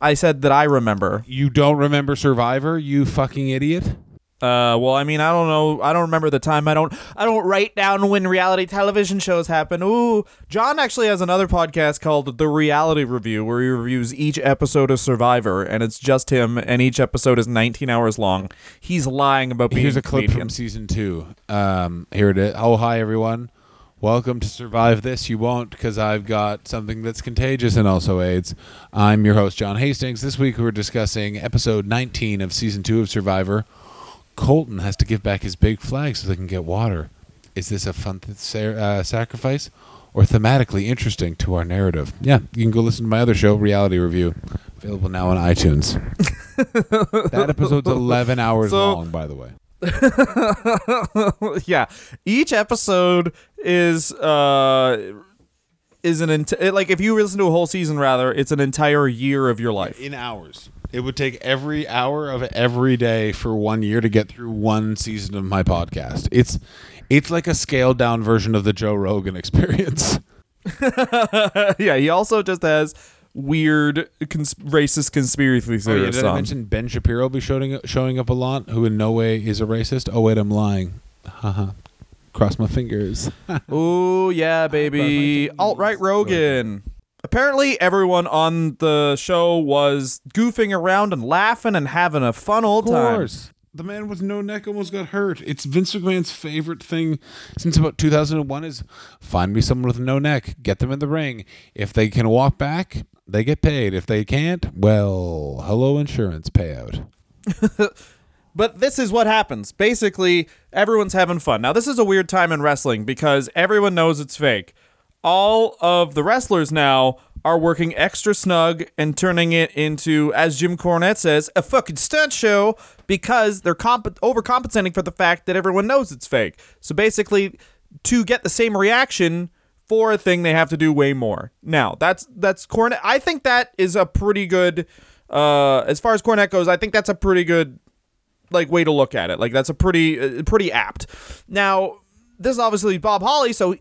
I said that I remember. you don't remember Survivor, you fucking idiot. Uh, well, I mean, I don't know. I don't remember the time. I don't. I don't write down when reality television shows happen. Ooh, John actually has another podcast called The Reality Review, where he reviews each episode of Survivor, and it's just him. And each episode is 19 hours long. He's lying about being Here's a clip comedian. from season two. Um, here it is. Oh, hi everyone. Welcome to Survive This. You won't because I've got something that's contagious and also AIDS. I'm your host, John Hastings. This week we're discussing episode 19 of season two of Survivor. Colton has to give back his big flag so they can get water. Is this a fun th- uh, sacrifice or thematically interesting to our narrative? Yeah, you can go listen to my other show, Reality Review. Available now on iTunes. that episode's 11 hours So- long, by the way. yeah, each episode is uh is an ent- like if you listen to a whole season rather, it's an entire year of your life. In hours. It would take every hour of every day for one year to get through one season of my podcast. It's it's like a scaled down version of the Joe Rogan experience. yeah, he also just has weird cons- racist conspiracy theories. Oh, yeah, did I mention Ben Shapiro will be showing showing up a lot? Who in no way is a racist? Oh wait, I'm lying. Haha. Cross my fingers. Oh yeah, baby. Alt right Rogan. Apparently, everyone on the show was goofing around and laughing and having a fun old time. Of time. course. The man with no neck almost got hurt. It's Vince McMahon's favorite thing since about 2001 is find me someone with no neck, get them in the ring. If they can walk back, they get paid. If they can't, well, hello insurance payout. But this is what happens. Basically, everyone's having fun. Now, this is a weird time in wrestling because everyone knows it's fake. All of the wrestlers now are working extra snug and turning it into, as Jim Cornette says, a fucking stunt show because they're comp- overcompensating for the fact that everyone knows it's fake. So basically, to get the same reaction for a thing, they have to do way more. Now, that's that's Cornette. I think that is a pretty good. Uh, as far as Cornette goes, I think that's a pretty good like way to look at it. Like that's a pretty uh, pretty apt. Now, this is obviously Bob Holly, so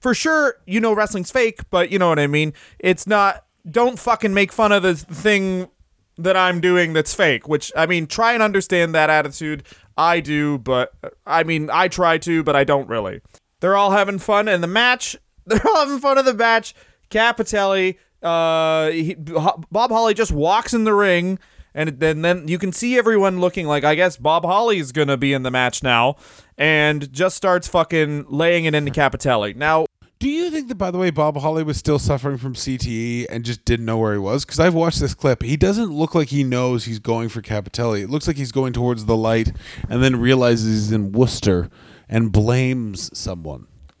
for sure you know wrestling's fake, but you know what I mean. It's not. Don't fucking make fun of the thing that I'm doing that's fake. Which I mean, try and understand that attitude. I do, but I mean, I try to, but I don't really. They're all having fun, and the match. They're all having fun in the match. Cappotelli, uh, he, Bob Holly just walks in the ring, and then then you can see everyone looking like I guess Bob Holly's gonna be in the match now, and just starts fucking laying it into Cappotelli. Now, Do you think that, by the way, Bob Holly was still suffering from CTE and just didn't know where he was? Because I've watched this clip. He doesn't look like he knows he's going for Cappotelli. It looks like he's going towards the light and then realizes he's in Worcester and blames someone.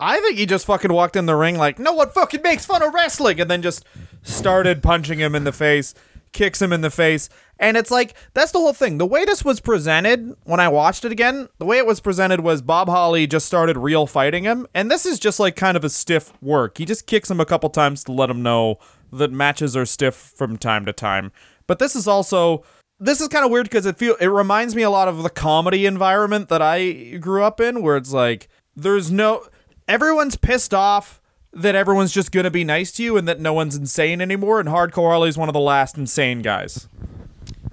I think he just fucking walked in the ring like, no one fucking makes fun of wrestling, and then just started punching him in the face, kicks him in the face. And it's like, that's the whole thing. The way this was presented when I watched it again, the way it was presented was Bob Holly just started real fighting him. And this is just like kind of a stiff work. He just kicks him a couple times to let him know that matches are stiff from time to time. But this is also this is kind of weird because it feel it reminds me a lot of the comedy environment that I grew up in, where it's like there's no everyone's pissed off that everyone's just gonna be nice to you and that no one's insane anymore. And Hardcore Holly's one of the last insane guys.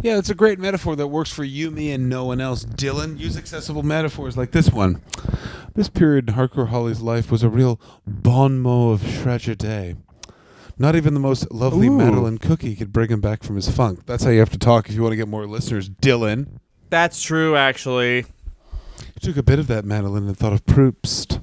Yeah, it's a great metaphor that works for you, me, and no one else. Dylan, use accessible metaphors like this one. This period in Hardcore Holly's life was a real bon mot of tragedy. Not even the most lovely Ooh. Madeline Cookie could bring him back from his funk. That's how you have to talk if you want to get more listeners. Dylan. That's true, actually. He took a bit of that Madeline and thought of Proust.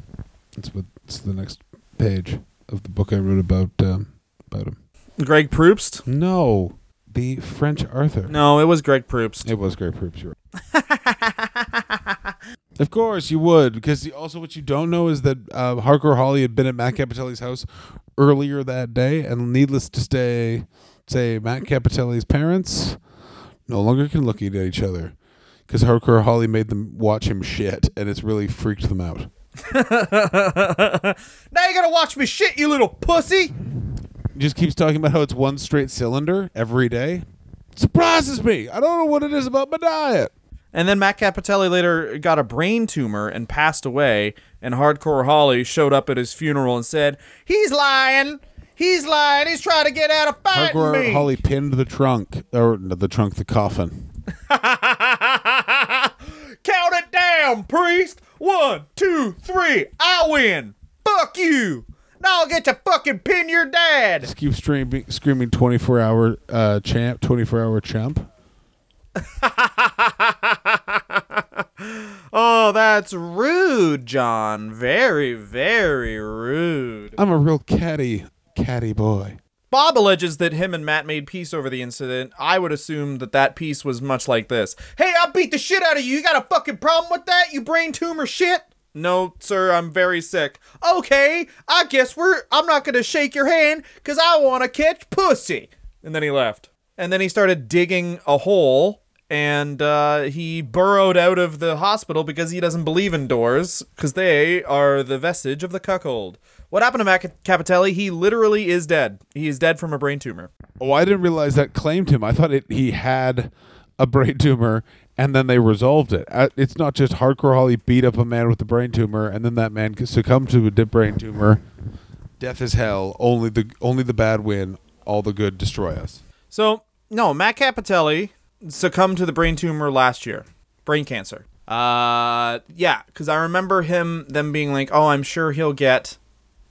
That's what. That's the next page of the book I wrote about um, about him. Greg Proost? No, the French Arthur. No, it was Greg Proost. It was Greg Proops. You're right. of course you would, because also what you don't know is that uh, Hardcore Holly had been at Matt Cappotelli's house earlier that day, and needless to say, say Matt Cappotelli's parents no longer can look at each other because Hardcore Holly made them watch him shit, and it's really freaked them out. now you gotta watch me shit, you little pussy. He just keeps talking about how it's one straight cylinder every day. Surprises me. I don't know what it is about my diet. And then Matt Cappotelli later got a brain tumor and passed away. And Hardcore Holly showed up at his funeral and said, "He's lying. He's lying. He's trying to get out of fighting Hardcore me." Holly pinned the trunk, or no, the trunk, the coffin. Count it down, priest. One, two, three. I win. Fuck you. Now I'll get to fucking pin your dad. Just keep screaming, screaming 24 hour uh, champ, 24 hour chump. Oh, that's rude, John. Very, very rude. I'm a real catty, catty boy. Bob alleges that him and Matt made peace over the incident. I would assume that that peace was much like this. Hey, I beat the shit out of you. You got a fucking problem with that? You brain tumor shit? No, sir, I'm very sick. Okay, I guess we're. I'm not gonna shake your hand because I want to catch pussy. and then he left. And then he started digging a hole and uh, he burrowed out of the hospital because he doesn't believe in doors because they are the vestige of the cuckold. What happened to Matt Cappotelli? He literally is dead. He is dead from a brain tumor. Oh, I didn't realize that claimed him. I thought it, he had a brain tumor and then they resolved it. Uh, It's not just hardcore Holly beat up a man with a brain tumor and then that man succumbed to a brain tumor. Death is hell. Only the only the bad win. All the good destroy us. So, no, Matt Cappotelli succumbed to the brain tumor last year. Brain cancer. Uh yeah, cuz I remember him them being like, "Oh, I'm sure he'll get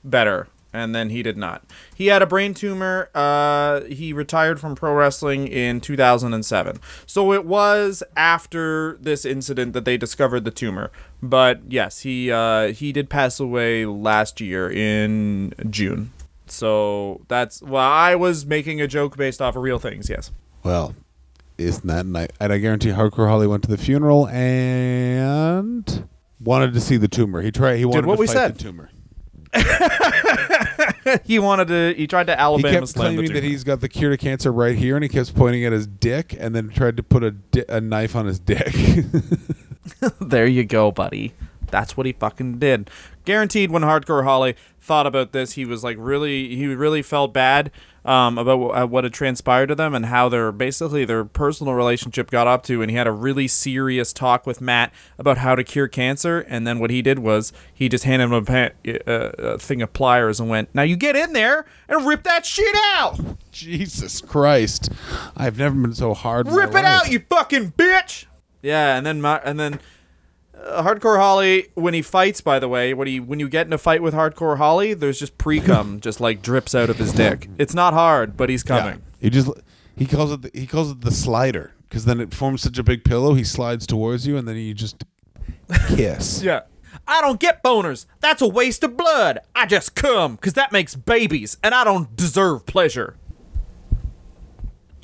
better." And then he did not. He had a brain tumor. Uh, he retired from pro wrestling in 2007. So it was after this incident that they discovered the tumor. But yes, he uh, he did pass away last year in June. So that's well, I was making a joke based off of real things. Yes. Well, isn't that nice? And I guarantee Hardcore Holly went to the funeral and wanted to see the tumor. He tried. He wanted what to we fight said. the tumor. he wanted to. He tried to He Alabama kept slam claiming that he's got the cure to cancer right here, and he kept pointing at his dick, and then tried to put a, di- a knife on his dick. there you go, buddy. That's what he fucking did. Guaranteed. When Hardcore Holly thought about this, he was like really. He really felt bad um, about wh- uh, what had transpired to them and how their basically their personal relationship got up to. And he had a really serious talk with Matt about how to cure cancer. And then what he did was he just handed him a, pa- uh, a thing of pliers and went, "Now you get in there and rip that shit out." Jesus Christ! I've never been so hard. in Rip it life. out, you fucking bitch! Yeah, and then my, and then uh, Hardcore Holly when he fights. By the way, when he when you get in a fight with Hardcore Holly, there's just pre cum just like drips out of his dick. It's not hard, but he's Yeah. coming. He just he calls it the, he calls it the slider because then it forms such a big pillow. He slides towards you, and then you just kiss. Yeah. I don't get boners. That's a waste of blood. I just cum because that makes babies, and I don't deserve pleasure.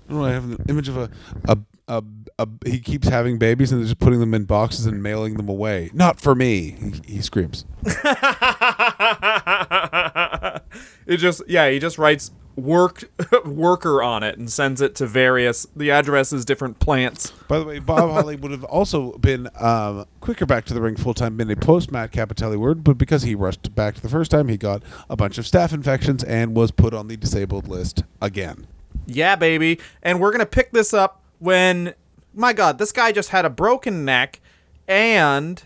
Oh, I have an image of a, a a a he keeps having babies and they're just putting them in boxes and mailing them away. Not for me, he, he screams. It just yeah, he just writes work worker on it and sends it to various. The address is different plants. By the way, Bob Holly would have also been um, quicker back to the ring full time, been a post Matt Cappotelli word, but because he rushed back to the first time, he got a bunch of staph infections and was put on the disabled list again. Yeah, baby. And we're going to pick this up when, my God, this guy just had a broken neck and.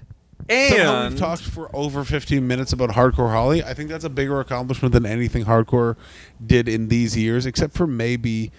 And. we've talked for over 15 minutes about Hardcore Holly. I think that's a bigger accomplishment than anything Hardcore did in these years, except for maybe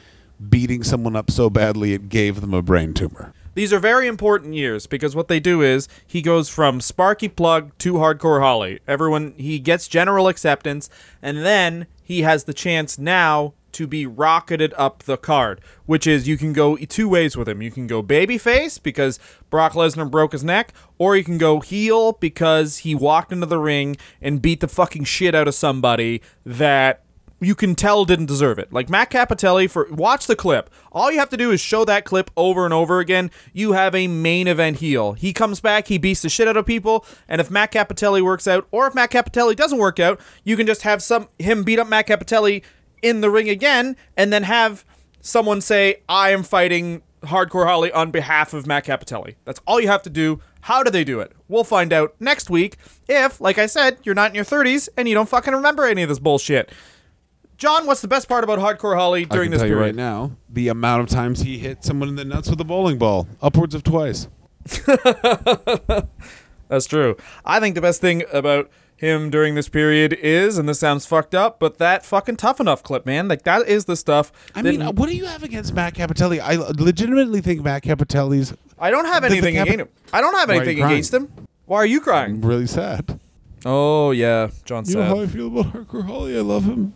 beating someone up so badly it gave them a brain tumor. These are very important years because what they do is he goes from Sparky Plug to Hardcore Holly. Everyone, he gets general acceptance, and then he has the chance now to be rocketed up the card, which is you can go two ways with him. You can go babyface because Brock Lesnar broke his neck, or you can go heel because he walked into the ring and beat the fucking shit out of somebody that you can tell didn't deserve it. Like Matt Cappotelli for watch the clip. All you have to do is show that clip over and over again. You have a main event heel. He comes back, he beats the shit out of people, and if Matt Cappotelli works out, or if Matt Cappotelli doesn't work out, you can just have some him beat up Matt Cappotelli in the ring again, and then have someone say, I am fighting Hardcore Holly on behalf of Matt Cappotelli. That's all you have to do. How do they do it? We'll find out next week if, like I said, you're not in your 30s and you don't fucking remember any of this bullshit. John, what's the best part about Hardcore Holly during this tell you right now the amount of times he hit someone in the nuts with a bowling ball, upwards of twice. That's true. I think the best thing about him during this period is, and this sounds fucked up, but that fucking tough enough clip, man. Like that is the stuff. I mean, what do you have against Matt Cappotelli? I legitimately think Matt Cappotelli's I don't have anything Cap- against him. I don't have Why anything against him. Why are you crying? really sad. Oh yeah, John You know how I feel about Hardcore Holly? I love him.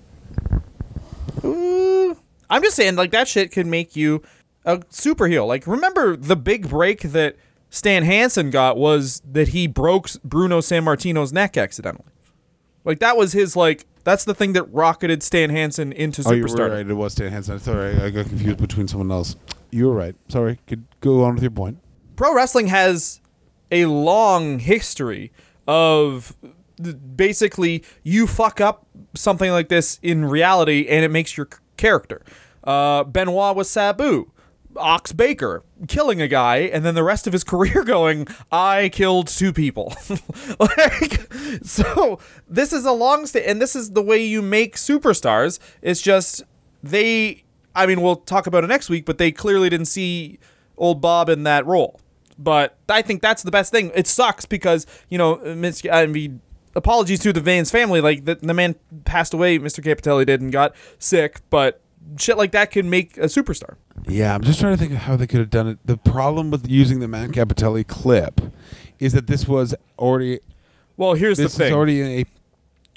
Ooh. I'm just saying, like that shit can make you a super heel. Like, remember the big break that Stan Hansen got was that he broke Bruno Sammartino's neck accidentally. Like that was his like. That's the thing that rocketed Stan Hansen into Oh, you were superstar. right. It was Stan Hansen. Sorry, I got confused between someone else. You were right. Sorry. Could go on with your point. Pro wrestling has a long history of basically you fuck up something like this in reality and it makes your character. Uh, Benoit was Sabu. Ox Baker killing a guy, and then the rest of his career going, I killed two people. like, so this is a long stay, and this is the way you make superstars. It's just they. I mean, we'll talk about it next week, but they clearly didn't see old Bob in that role. But I think that's the best thing. It sucks because you know, I mean, apologies to the Vans family. Like the, the man passed away, Mr. Cappotelli did, and got sick. But shit like that can make a superstar. Yeah, I'm just trying to think of how they could have done it. The problem with using the Matt Cappotelli clip is that this was already Well, here's this the is thing. already a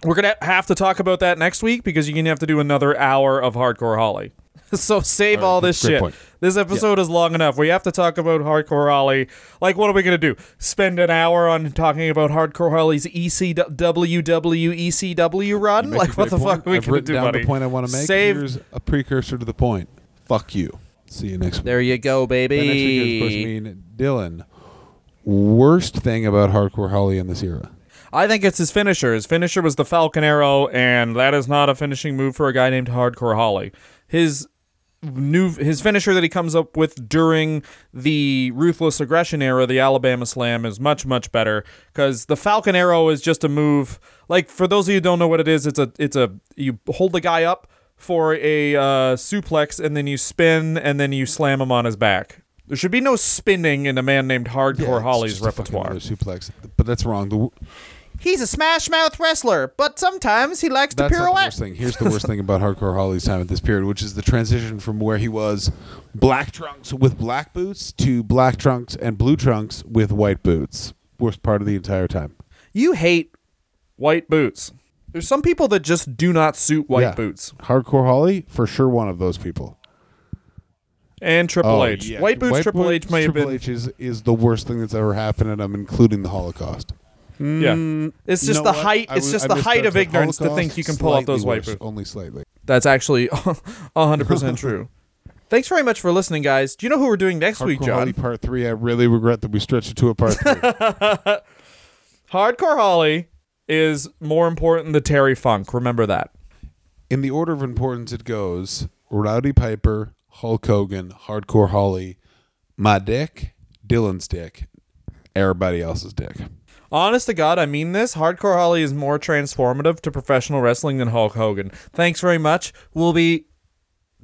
We're gonna have to talk about that next week because you're gonna have to do another hour of Hardcore Holly. so save All right, all this shit. point. This episode is long enough. We have to talk about Hardcore Holly. Like, what are we gonna do? Spend an hour on talking about Hardcore Holly's E ECW ECW run? Like, what the fuck point. are we I've gonna written do, down buddy? the point I want to make. Save. Here's a precursor to the point. Fuck you. See you next week. There you go, By next week, baby. of course, mean Dylan. Worst thing about Hardcore Holly in this era. I think it's his finisher. His finisher was the Falcon Arrow, and that is not a finishing move for a guy named Hardcore Holly. His new his finisher that he comes up with during the Ruthless Aggression era, the Alabama Slam, is much much better because the Falcon Arrow is just a move. Like for those of you who don't know what it is, it's a it's a you hold the guy up for a uh, suplex and then you spin and then you slam him on his back. There should be no spinning in a man named Hardcore it's Holly's repertoire. suplex, but that's wrong. The, He's a smash mouth wrestler, but sometimes he likes to That's not the pirouette. worst thing. Here's the worst thing about Hardcore Holly's time at this period, which is the transition from where he was black trunks with black boots to black trunks and blue trunks with white boots. Worst part of the entire time. You hate white boots. There's some people that just do not suit white Yeah. boots. Hardcore Holly, for sure, one of those people. And Triple Oh, H. yeah. White boots, Triple boots, H may have Triple been. H is, is the worst thing that's ever happened, and I'm including the Holocaust. Yeah. Mm, it's just You know the what? height. I It's w- just I the height of misjudged the ignorance to think you can pull off those Slightly white worse, boots. Only slightly. That's actually 100% true. Thanks very much for listening, guys. Do you know who we're doing next week, John? Holly Part 3, I really regret that we stretched it to a Part 3. Hardcore Holly is more important than Terry Funk. Remember that. In the order of importance, it goes Rowdy Piper, Hulk Hogan, Hardcore Holly, my dick, Dylan's dick, everybody else's dick. Honest to God, I mean this. Hardcore Holly is more transformative to professional wrestling than Hulk Hogan. Thanks very much. We'll be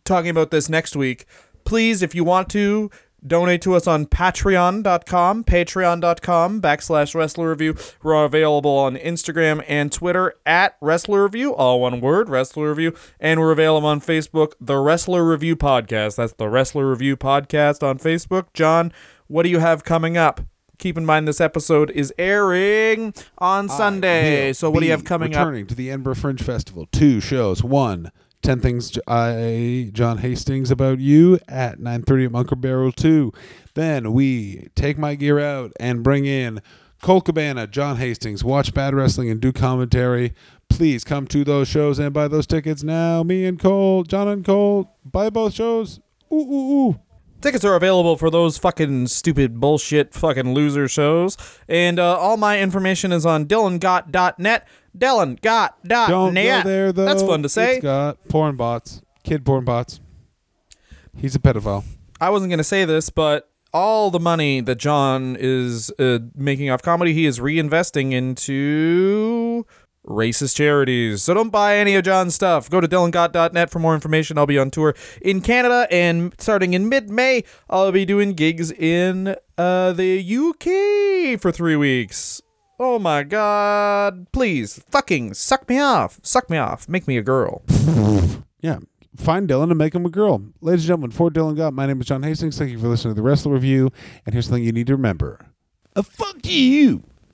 talking about this next week. Please, if you want to, donate to us on patreon.com, patreon.com backslash wrestler review. We're available on Instagram and Twitter at wrestler review, all one word, wrestler review. And we're available on Facebook, the Wrestler Review Podcast. That's the Wrestler Review Podcast on Facebook. John, what do you have coming up? Keep in mind this episode is airing on Sunday. So what do you have coming up? returning to the Edinburgh Fringe Festival. Two shows. One, 10 Things I, John Hastings About You at 9.30 at Bunker Barrel 2. Then we take my gear out and bring in Cole Cabana, John Hastings, watch Bad Wrestling and do commentary. Please come to those shows and buy those tickets now. Me and Cole, John and Cole, buy both shows. Ooh, ooh, ooh. Tickets are available for those fucking stupid bullshit fucking loser shows. And uh, all my information is on dylangott.net. Dylangott.net. Don't go there, though. That's fun to say. It's got porn bots, kid porn bots. He's a pedophile. I wasn't going to say this, but all the money that John is uh, making off comedy, he is reinvesting into racist charities. So don't buy any of John's stuff. Go to dylangott.net for more information. I'll be on tour in Canada, and starting in mid-May, I'll be doing gigs in uh, the UK for three weeks. Oh my god. Please, fucking suck me off. Suck me off. Make me a girl. Yeah. Find Dylan and make him a girl. Ladies and gentlemen, for Dylan Gott, my name is John Hastings. Thank you for listening to the Wrestler Review. And here's something you need to remember. A fuck you.